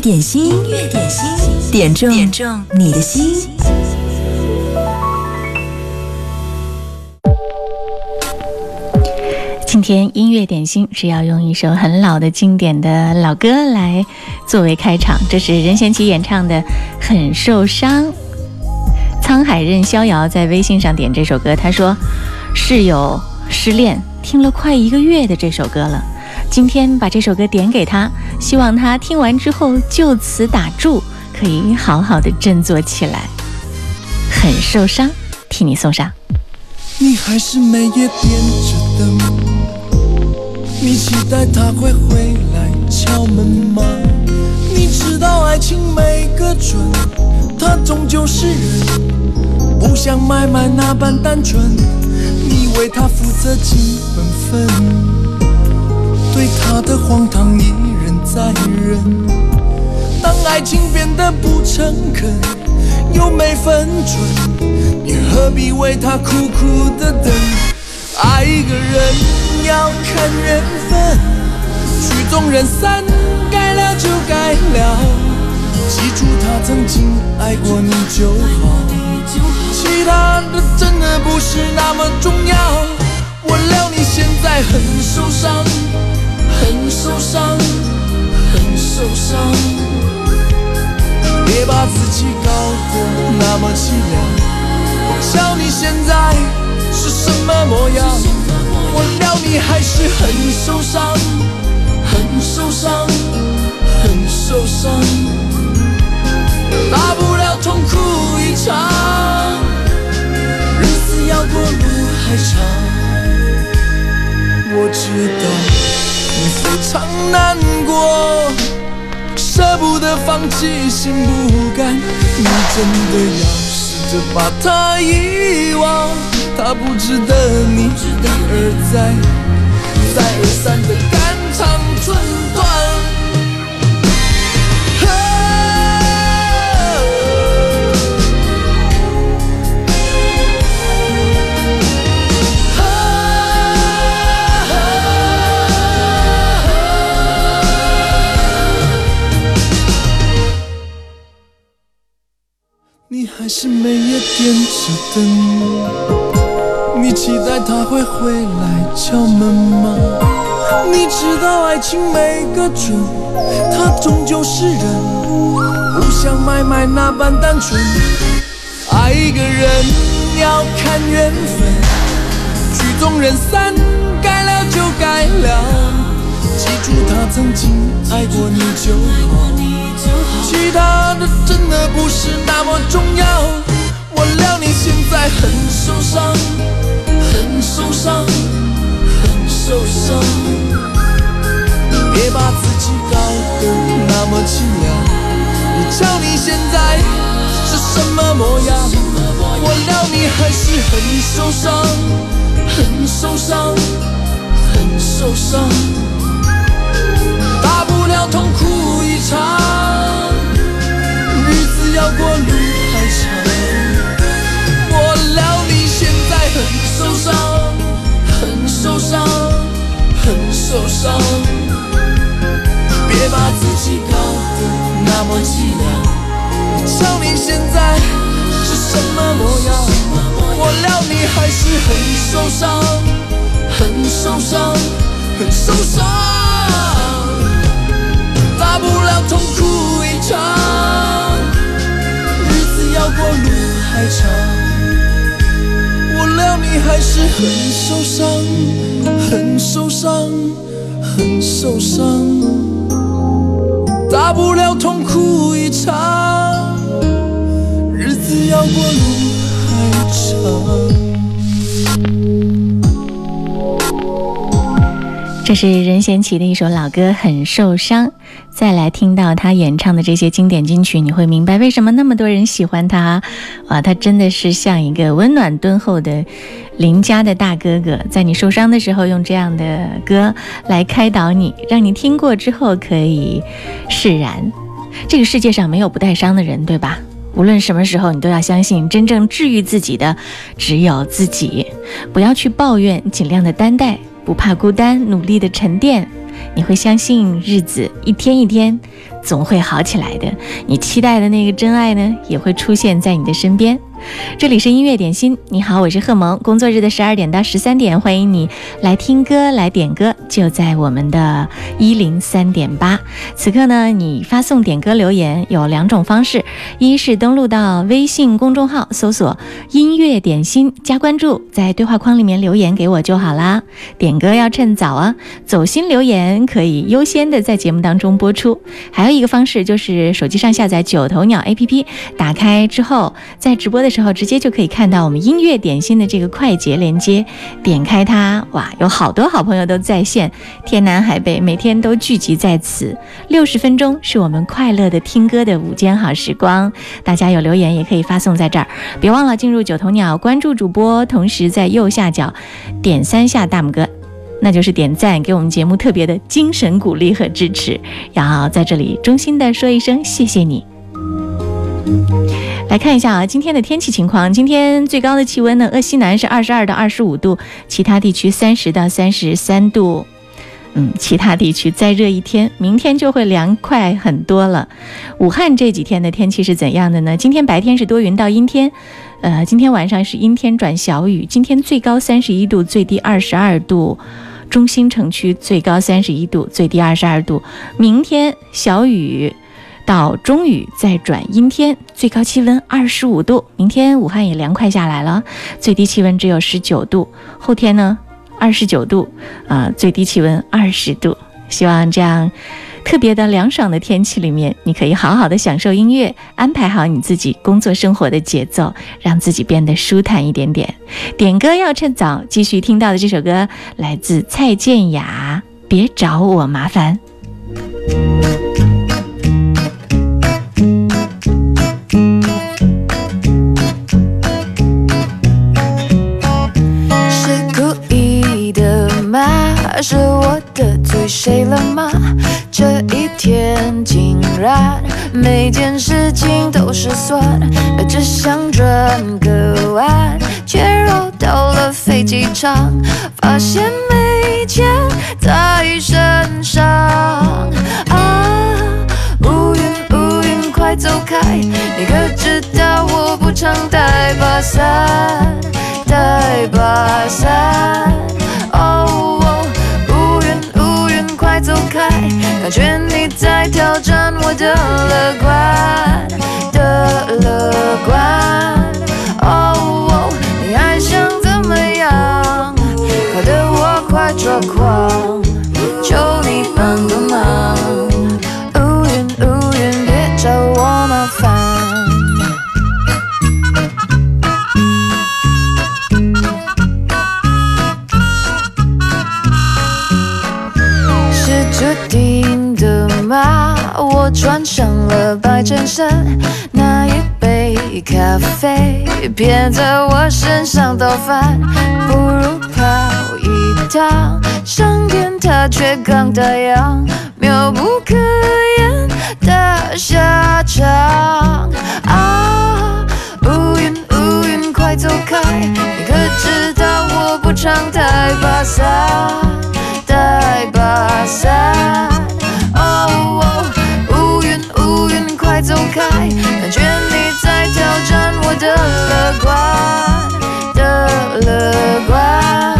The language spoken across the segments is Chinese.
点心，音乐点心，点中点中你的心。今天音乐点心是要用一首很老的经典的老歌来作为开场，这是任贤齐演唱的《很受伤》。沧海任逍遥在微信上点这首歌，他说室友失恋，听了快一个月的这首歌了。今天把这首歌点给他，希望他听完之后就此打住，可以好好的振作起来。很受伤，替你送上。你还是每夜点着灯，你期待他会回来敲门吗？你知道爱情没个准，他终究是人，不像买卖那般单纯。你为他负责几本分。对他的荒唐一忍再忍，当爱情变得不诚恳，又没分寸，你何必为他苦苦的等？爱一个人要看缘分，曲终人散，该了就该了，记住他曾经爱过你就好，其他的真的不是那么重要。我料你现在很受伤。很受伤，很受伤，别把自己搞得那么凄凉。我瞧你现在是什么模样，我料你还是很受伤，很受伤，很受伤。大不了痛哭一场，日子要过路还长，我知道。你非常难过，舍不得放弃，心不甘。你真的要试着把他遗忘？他不值得你一而再、再而三的肝肠寸是每夜点着灯，你期待他会回来敲门吗？你知道爱情没个准，他终究是人，不像买卖那般单纯。爱一个人要看缘分，曲终人散，该了就该了，记住他曾经爱过你就好。其他的真的不是那么重要。我料你现在很受伤，很受伤，很受伤。别把自己搞得那么凄凉。你瞧你现在是什么模样？我料你还是很受伤，很受伤，很受伤。大不了痛哭日子。要过路还长，我料你现在很受伤，很受伤，很受伤。别把自己搞得那么凄凉。瞧你现在是什么模样，我料你还是很受伤，很受伤，很受伤。痛哭一场。日子要过路还长，我料你还是很受伤，很受伤，很受伤。大不了痛哭一场，日子要过路还长。这是任贤齐的一首老歌，很受伤。再来听到他演唱的这些经典金曲，你会明白为什么那么多人喜欢他。啊，他真的是像一个温暖敦厚的邻家的大哥哥，在你受伤的时候，用这样的歌来开导你，让你听过之后可以释然。这个世界上没有不带伤的人，对吧？无论什么时候，你都要相信，真正治愈自己的只有自己。不要去抱怨，尽量的担待。不怕孤单，努力的沉淀，你会相信日子一天一天总会好起来的。你期待的那个真爱呢，也会出现在你的身边。这里是音乐点心，你好，我是贺萌。工作日的十二点到十三点，欢迎你来听歌、来点歌，就在我们的一零三点八。此刻呢，你发送点歌留言有两种方式：一是登录到微信公众号，搜索“音乐点心”加关注，在对话框里面留言给我就好啦。点歌要趁早啊，走心留言可以优先的在节目当中播出。还有一个方式就是手机上下载九头鸟 APP，打开之后在直播的。时候直接就可以看到我们音乐点心的这个快捷连接，点开它，哇，有好多好朋友都在线，天南海北，每天都聚集在此。六十分钟是我们快乐的听歌的午间好时光，大家有留言也可以发送在这儿，别忘了进入九头鸟关注主播，同时在右下角点三下大拇哥，那就是点赞，给我们节目特别的精神鼓励和支持。然后在这里衷心的说一声谢谢你。来看一下啊，今天的天气情况。今天最高的气温呢，鄂西南是二十二到二十五度，其他地区三十到三十三度。嗯，其他地区再热一天，明天就会凉快很多了。武汉这几天的天气是怎样的呢？今天白天是多云到阴天，呃，今天晚上是阴天转小雨。今天最高三十一度，最低二十二度。中心城区最高三十一度，最低二十二度。明天小雨。到中雨再转阴天，最高气温二十五度。明天武汉也凉快下来了，最低气温只有十九度。后天呢，二十九度，啊，最低气温二十度。希望这样特别的凉爽的天气里面，你可以好好的享受音乐，安排好你自己工作生活的节奏，让自己变得舒坦一点点。点歌要趁早，继续听到的这首歌来自蔡健雅，《别找我麻烦》。然每件事情都失算，只想转个弯，却绕到了飞机场，发现没钱在身上。啊，乌云乌云快走开！你可知道我不常带把伞，带把伞。感觉你在挑战我的乐观的乐观。哦，你还想怎么样？搞得我快抓狂，求你帮个忙。穿上了白衬衫，那一杯咖啡偏在我身上倒翻，不如跑一趟上天它却刚打烊，妙不可言的下场。啊，乌云乌云快走开，你可知道我不常带把伞，带把伞。走开，感觉你在挑战我的乐观的乐观。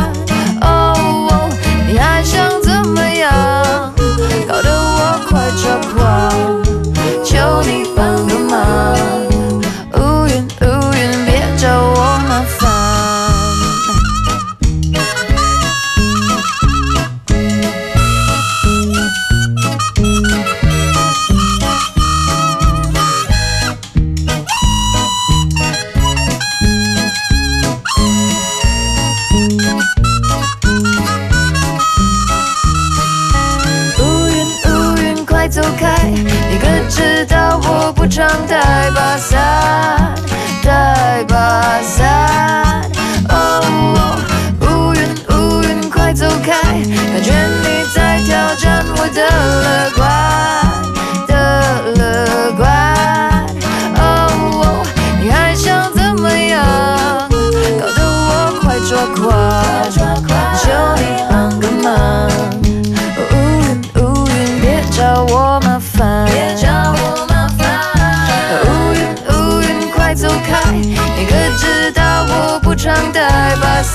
常带把伞，带把伞。哦，乌云乌云快走开，感觉你在挑战我的乐观的乐观。哦，你还想怎么样？搞得我快抓狂，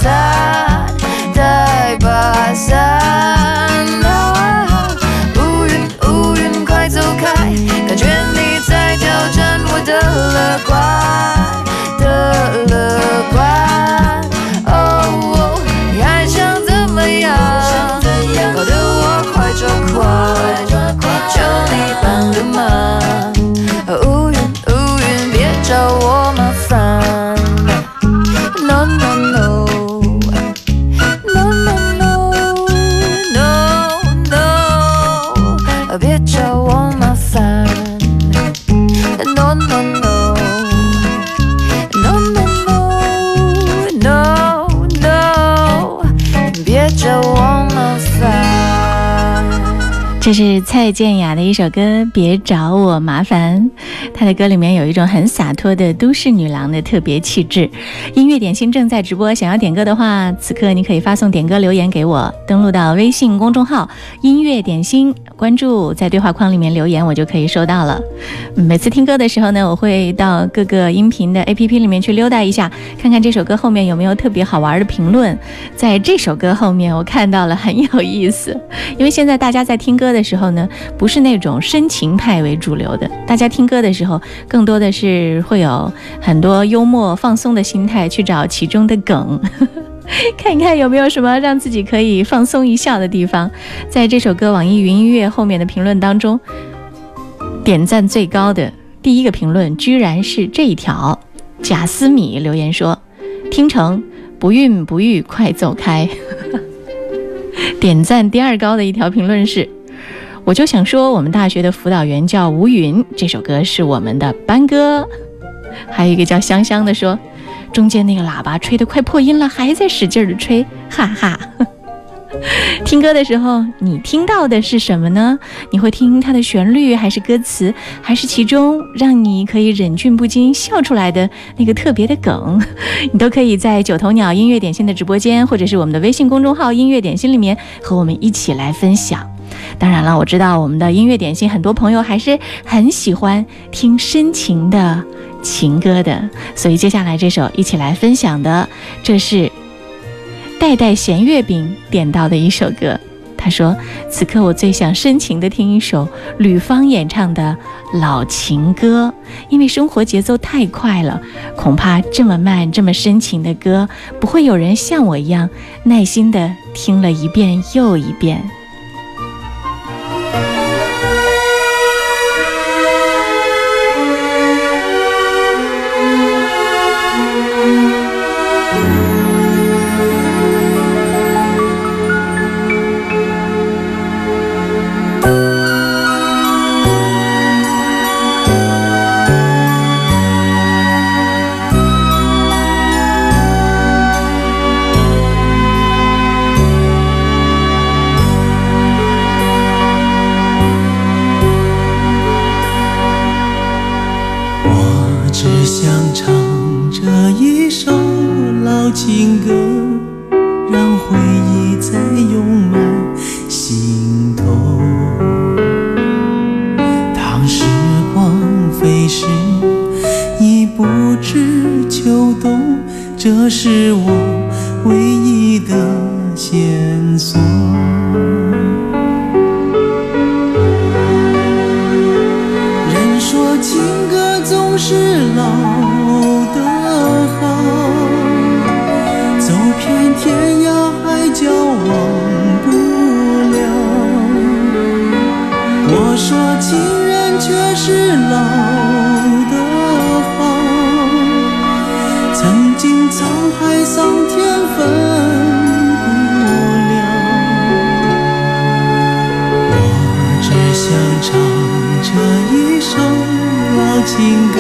带把伞，带把伞。乌云乌云快走开，感觉你在挑战我的乐观这是蔡健雅的一首歌《别找我麻烦》，她的歌里面有一种很洒脱的都市女郎的特别气质。音乐点心正在直播，想要点歌的话，此刻你可以发送点歌留言给我，登录到微信公众号“音乐点心”，关注，在对话框里面留言，我就可以收到了。每次听歌的时候呢，我会到各个音频的 APP 里面去溜达一下，看看这首歌后面有没有特别好玩的评论。在这首歌后面，我看到了很有意思，因为现在大家在听歌的时候呢，不是那种深情派为主流的，大家听歌的时候更多的是会有很多幽默放松的心态去找其中的梗。看一看有没有什么让自己可以放松一笑的地方。在这首歌网易云音乐后面的评论当中，点赞最高的第一个评论居然是这一条，贾思米留言说：“听成不孕不育，快走开。”点赞第二高的一条评论是：“我就想说，我们大学的辅导员叫吴云，这首歌是我们的班歌。”还有一个叫香香的说：“中间那个喇叭吹得快破音了，还在使劲的吹，哈哈。”听歌的时候，你听到的是什么呢？你会听它的旋律，还是歌词，还是其中让你可以忍俊不禁笑出来的那个特别的梗？你都可以在九头鸟音乐点心的直播间，或者是我们的微信公众号“音乐点心”里面和我们一起来分享。当然了，我知道我们的音乐点心很多朋友还是很喜欢听深情的情歌的，所以接下来这首一起来分享的，这是代代咸月饼点到的一首歌。他说：“此刻我最想深情的听一首吕方演唱的老情歌，因为生活节奏太快了，恐怕这么慢、这么深情的歌，不会有人像我一样耐心的听了一遍又一遍。”天涯海角忘不了。我说情人却是老的好，曾经沧海桑田分不了。我只想唱这一首老情歌，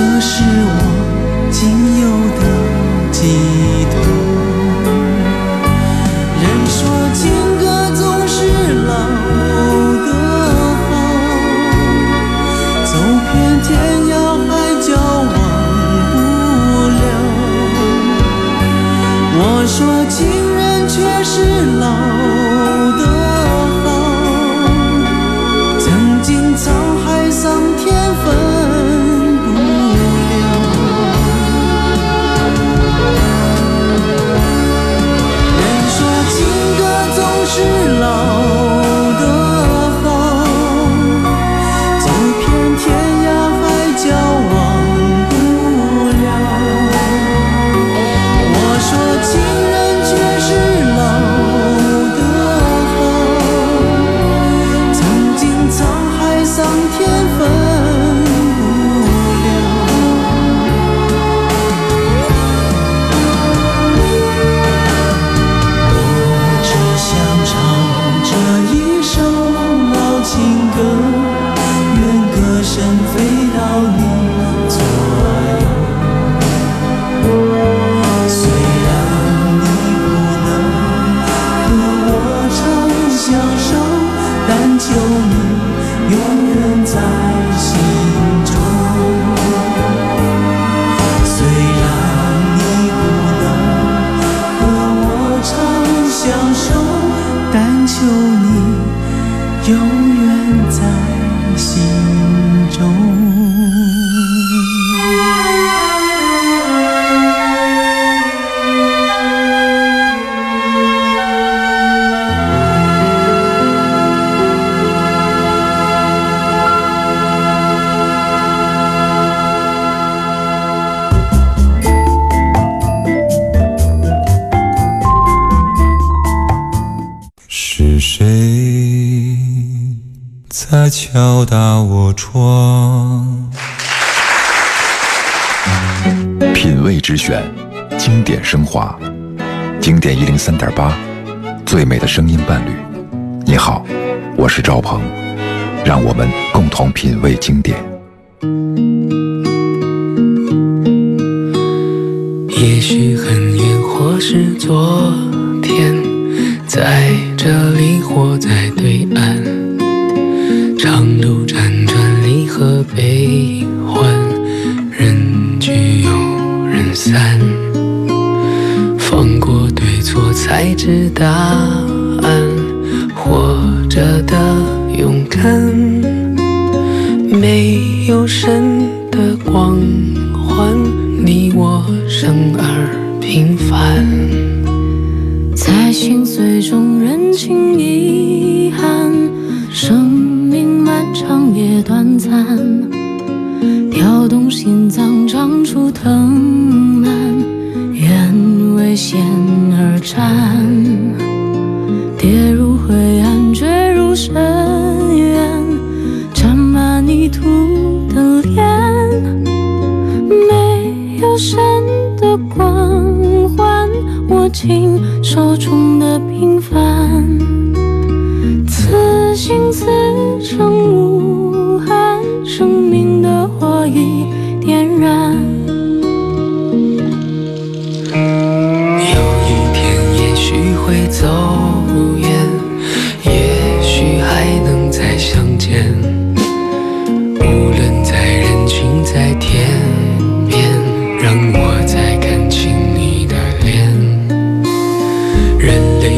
这是我仅有的寄托人说情歌总是老的好走遍天涯海角忘不了我说情人却是老。经典一零三点八最美的声音伴侣。你好我是赵鹏让我们共同品味经典。也许很远或是昨天在这里或在知道。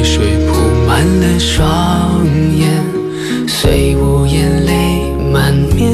水铺满了双眼虽无言泪满面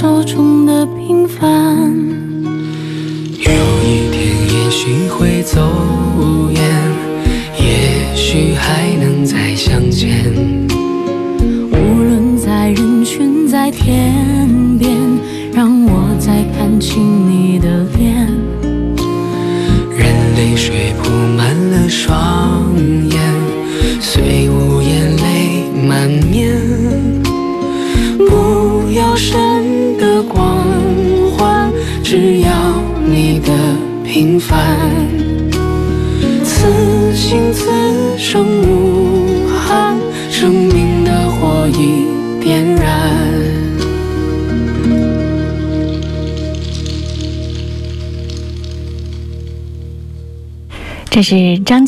手中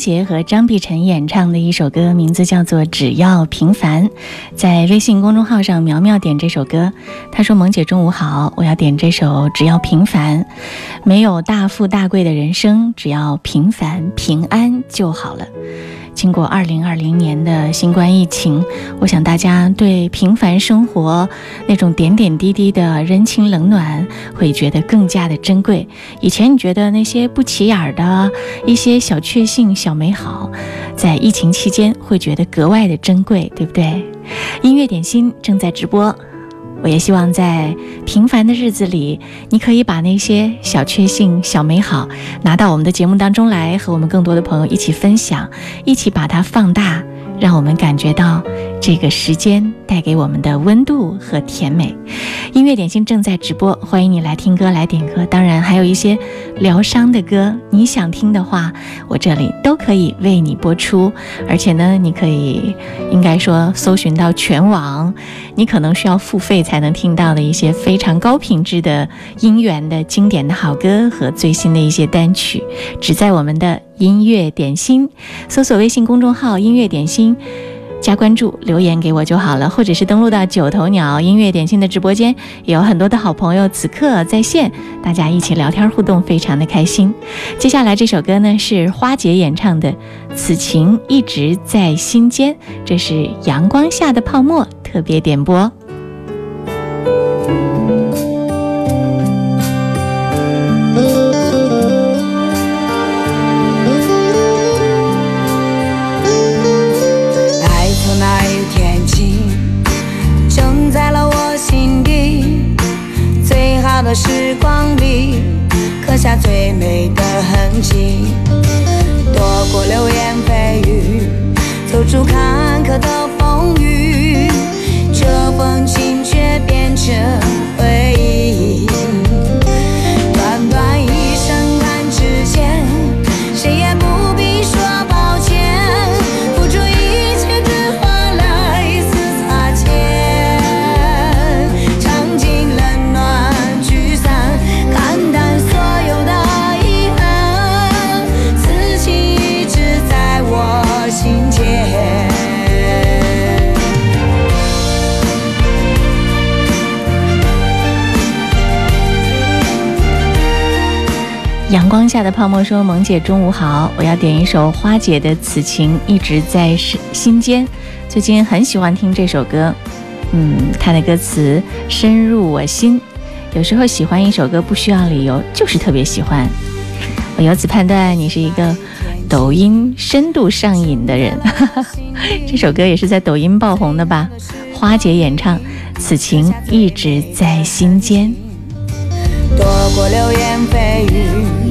杰和张碧晨演唱的一首歌，名字叫做《只要平凡》。在微信公众号上，苗苗点这首歌，她说：“萌姐中午好，我要点这首《只要平凡》，没有大富大贵的人生，只要平凡平安就好了。”经过二零二零年的新冠疫情，我想大家对平凡生活那种点点滴滴的人情冷暖会觉得更加的珍贵。以前你觉得那些不起眼儿的一些小确幸、小美好，在疫情期间会觉得格外的珍贵，对不对？音乐点心正在直播。我也希望在平凡的日子里，你可以把那些小确幸、小美好拿到我们的节目当中来，和我们更多的朋友一起分享，一起把它放大，让我们感觉到这个时间带给我们的温度和甜美。音乐点心正在直播，欢迎你来听歌、来点歌。当然，还有一些疗伤的歌，你想听的话，我这里都可以为你播出。而且呢，你可以应该说搜寻到全网，你可能需要付费才能听到的一些非常高品质的音源的经典的好歌和最新的一些单曲，只在我们的音乐点心搜索微信公众号“音乐点心”。加关注，留言给我就好了，或者是登录到九头鸟音乐点心的直播间，有很多的好朋友此刻在线，大家一起聊天互动，非常的开心。接下来这首歌呢是花姐演唱的《此情一直在心间》，这是阳光下的泡沫特别点播。时光里，刻下最美的痕迹。躲过流言蜚语，走出坎坷的风雨，这份情却变成光下的泡沫说：“萌姐中午好，我要点一首花姐的《此情一直在心间》，最近很喜欢听这首歌，嗯，它的歌词深入我心。有时候喜欢一首歌不需要理由，就是特别喜欢。我由此判断你是一个抖音深度上瘾的人。这首歌也是在抖音爆红的吧？花姐演唱《此情一直在心间》。”躲过流言蜚语，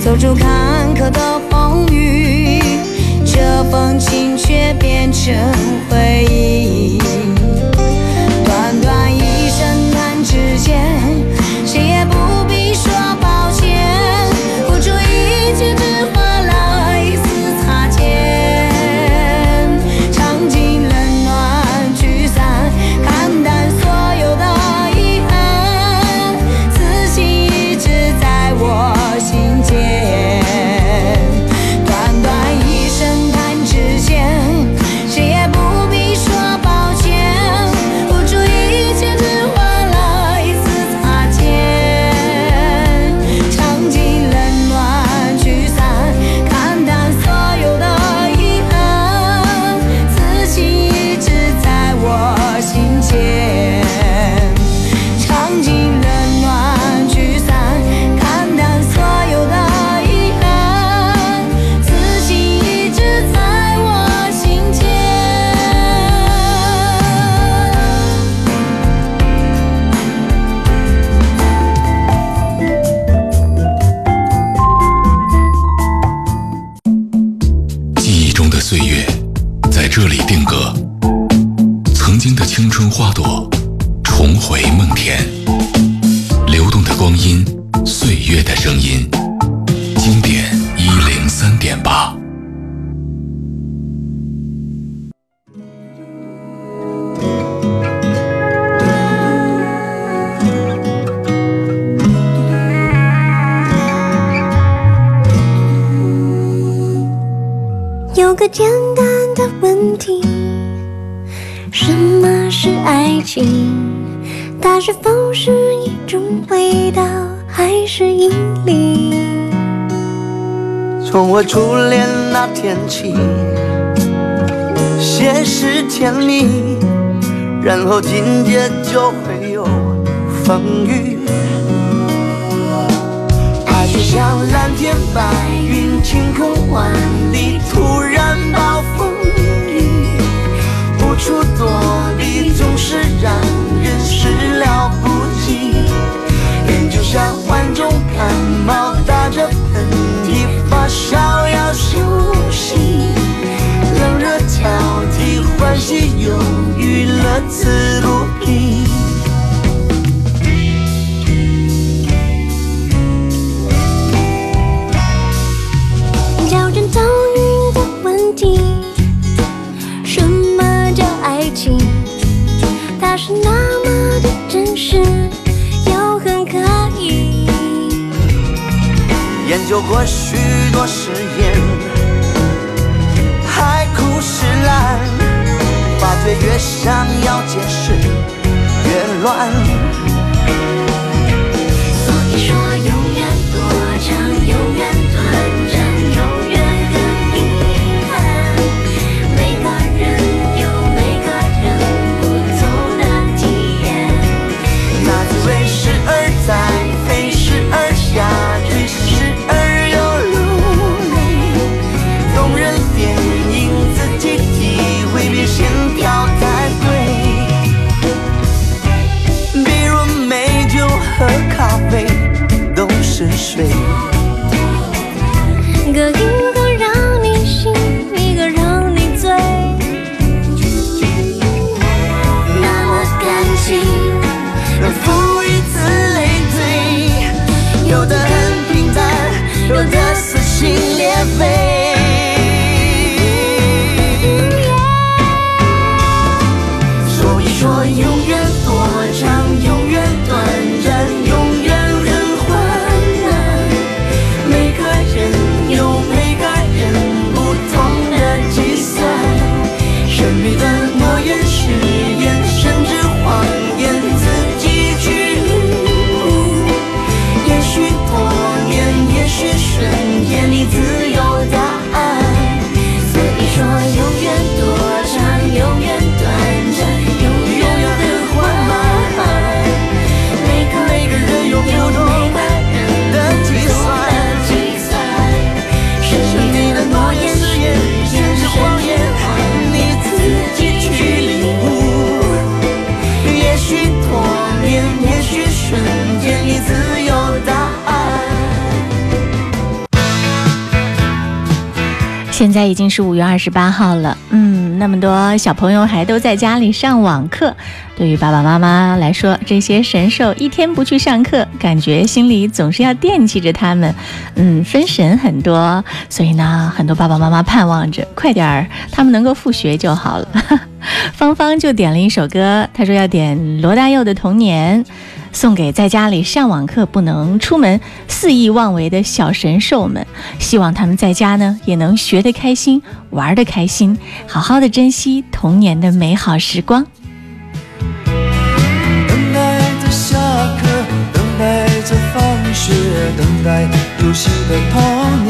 走出坎坷的音，岁月的声音，经典一零三点八。有个简单的问题：什么是爱情？它是否是？种味道，还是引力？从我初恋那天起，先是甜蜜，然后紧接就会有风雨。爱就像蓝天白云，晴空万里，突然暴风雨，无处躲避，总是让人始料。像患重感冒，打着喷嚏，发烧要休息，冷热交替，欢喜忧郁，乐此不疲。较真遭遇的问题，什么叫爱情？它是那有过许多誓言，海枯石烂，发觉越想要解释越乱。是谁。各一个让你醒，一个让你醉。那么感情，能赋予此类推，有的很平淡，有的撕心裂肺。已经是五月二十八号了，嗯，那么多小朋友还都在家里上网课。对于爸爸妈妈来说，这些神兽一天不去上课，感觉心里总是要惦记着他们，嗯，分神很多。所以呢，很多爸爸妈妈盼望着快点儿他们能够复学就好了。芳芳就点了一首歌，她说要点罗大佑的《童年》。送给在家里上网课不能出门、肆意妄为的小神兽们，希望他们在家呢也能学得开心、玩得开心，好好的珍惜童年的美好时光。等待着下课，等待着放学，等待游戏的童年。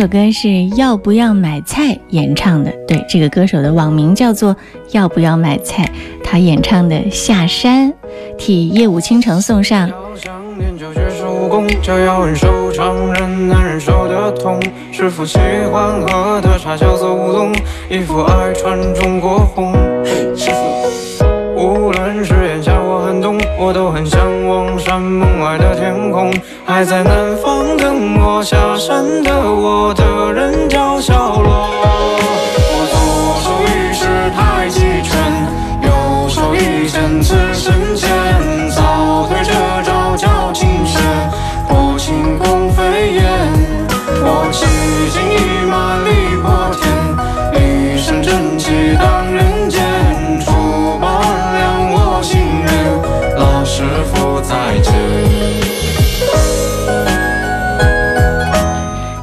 首歌是要不要买菜演唱的，对，这个歌手的网名叫做要不要买菜，他演唱的《下山》，替夜舞倾城送上。想念就学手工，就要忍受常人难忍受的痛。师傅喜欢喝的茶叫做乌龙，衣服爱穿中国红。师傅，无论是炎夏或寒冬，我都很向山门外的天空。还在南方等我下山的我的人叫小罗。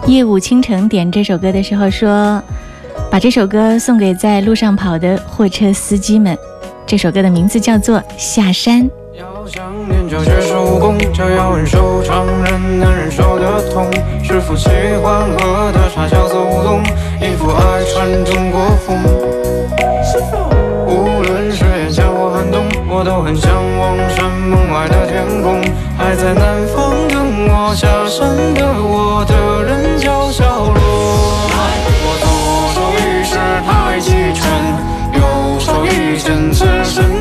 夜舞倾城点这首歌的时候说，把这首歌送给在路上跑的货车司机们。这首歌的名字叫做《下山》。要想念就学手工，就要忍受常人难忍受的痛。师傅喜欢喝的茶叫做乌龙，衣服爱穿中国风。师傅，无论是炎夏或寒冬，我都很向门外的天空。还在南方等我下山的我的人叫小罗。我左手一式太极拳，右手一剑刺身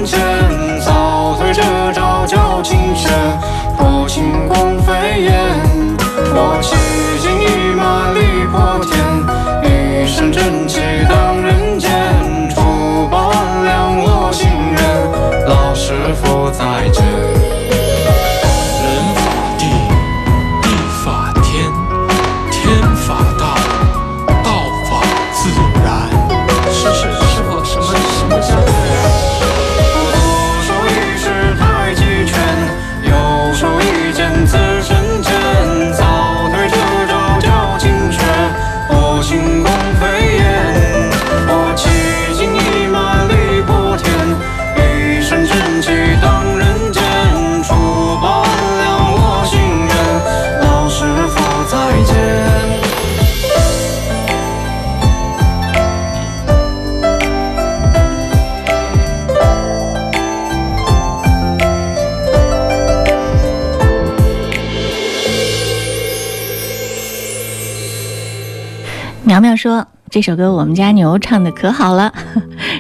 说：“这首歌我们家牛唱的可好了，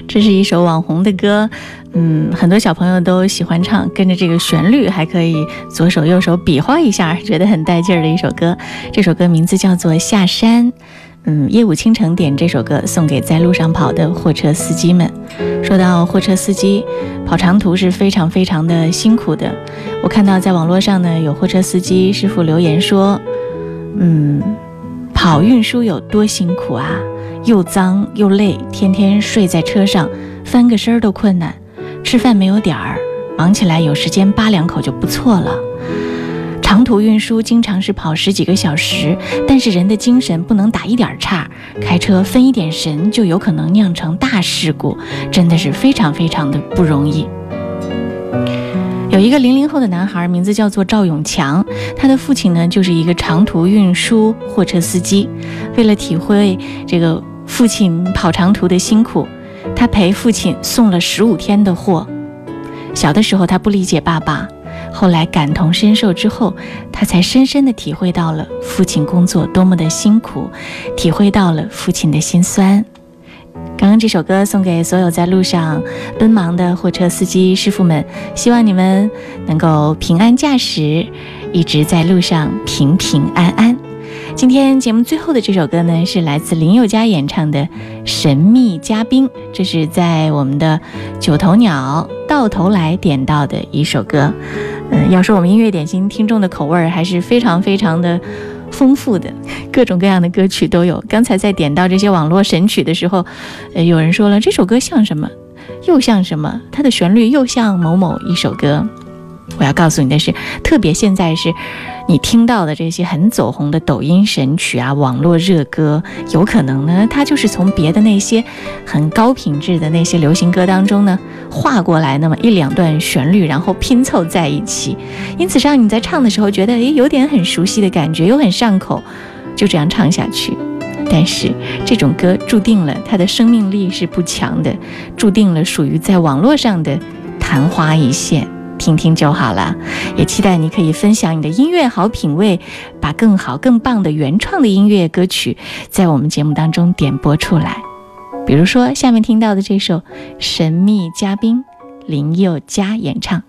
这是一首网红的歌，嗯，很多小朋友都喜欢唱，跟着这个旋律还可以左手右手比划一下，觉得很带劲儿的一首歌。这首歌名字叫做《下山》，嗯，夜舞倾城点这首歌送给在路上跑的货车司机们。说到货车司机跑长途是非常非常的辛苦的，我看到在网络上呢有货车司机师傅留言说，嗯。”跑运输有多辛苦啊！又脏又累，天天睡在车上，翻个身都困难。吃饭没有点儿，忙起来有时间扒两口就不错了。长途运输经常是跑十几个小时，但是人的精神不能打一点岔，开车分一点神就有可能酿成大事故，真的是非常非常的不容易。有一个零零后的男孩，名字叫做赵永强，他的父亲呢就是一个长途运输货车司机。为了体会这个父亲跑长途的辛苦，他陪父亲送了十五天的货。小的时候他不理解爸爸，后来感同身受之后，他才深深地体会到了父亲工作多么的辛苦，体会到了父亲的辛酸。刚刚这首歌送给所有在路上奔忙的货车司机师傅们，希望你们能够平安驾驶，一直在路上平平安安。今天节目最后的这首歌呢，是来自林宥嘉演唱的《神秘嘉宾》，这是在我们的九头鸟到头来点到的一首歌。嗯，要说我们音乐点心听众的口味儿还是非常非常的丰富的，各种各样的歌曲都有。刚才在点到这些网络神曲的时候，呃，有人说了这首歌像什么，又像什么，它的旋律又像某某一首歌。我要告诉你的是，特别现在是你听到的这些很走红的抖音神曲啊，网络热歌，有可能呢，它就是从别的那些很高品质的那些流行歌当中呢划过来那么一两段旋律，然后拼凑在一起，因此让你在唱的时候觉得诶有点很熟悉的感觉，又很上口，就这样唱下去。但是这种歌注定了它的生命力是不强的，注定了属于在网络上的昙花一现。听听就好了，也期待你可以分享你的音乐好品味，把更好、更棒的原创的音乐歌曲在我们节目当中点播出来。比如说下面听到的这首《神秘嘉宾》，林宥嘉演唱。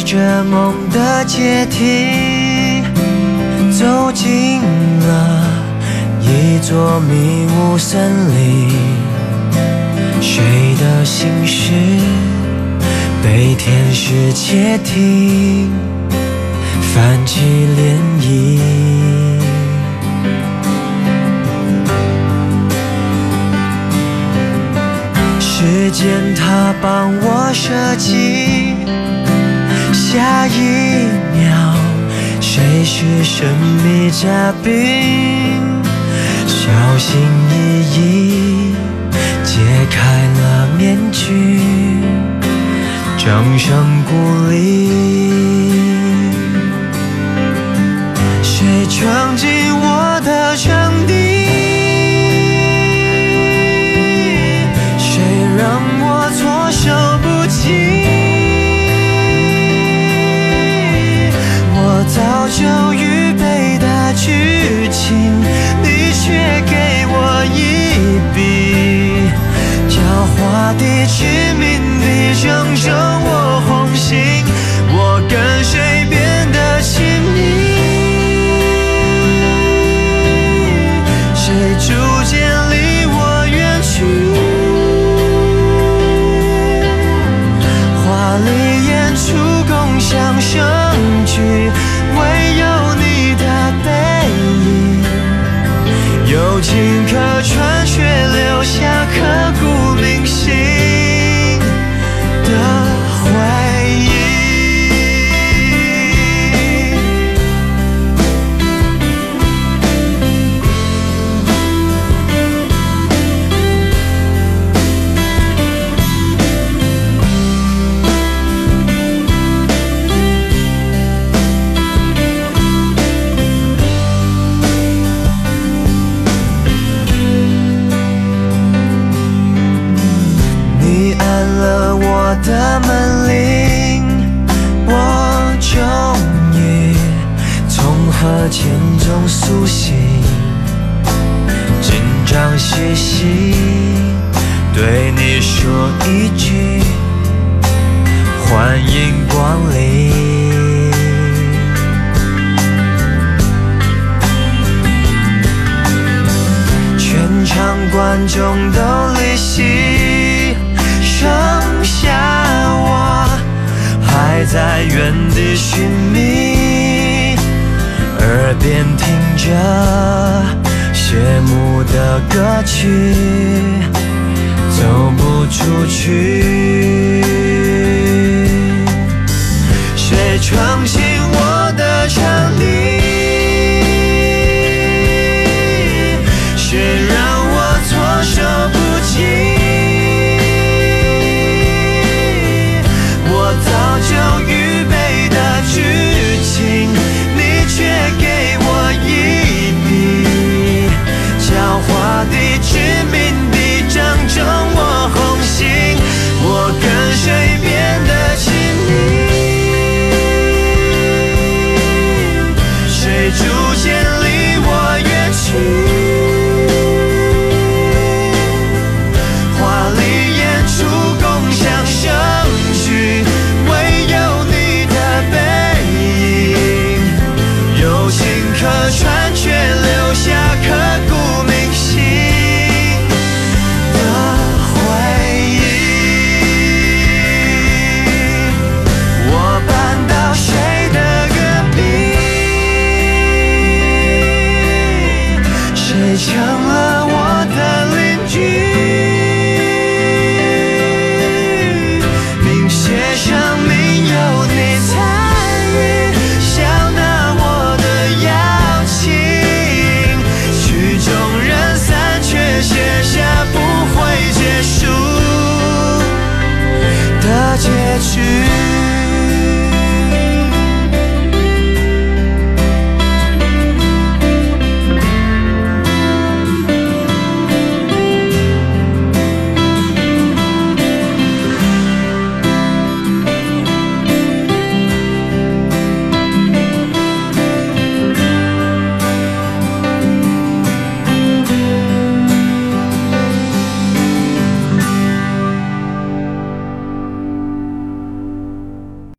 着梦的阶梯，走进了一座迷雾森林。谁的心事被天使窃听，泛起涟漪。时间它帮我设计。下一秒，谁是神秘嘉宾？小心翼翼揭开了面具，掌声鼓励。关了我的门铃，我终于从河间中苏醒，紧张兮兮对你说一句欢迎光临。全场观众都离席，在原地寻觅，耳边听着谢幕的歌曲，走不出去。谁创新？show.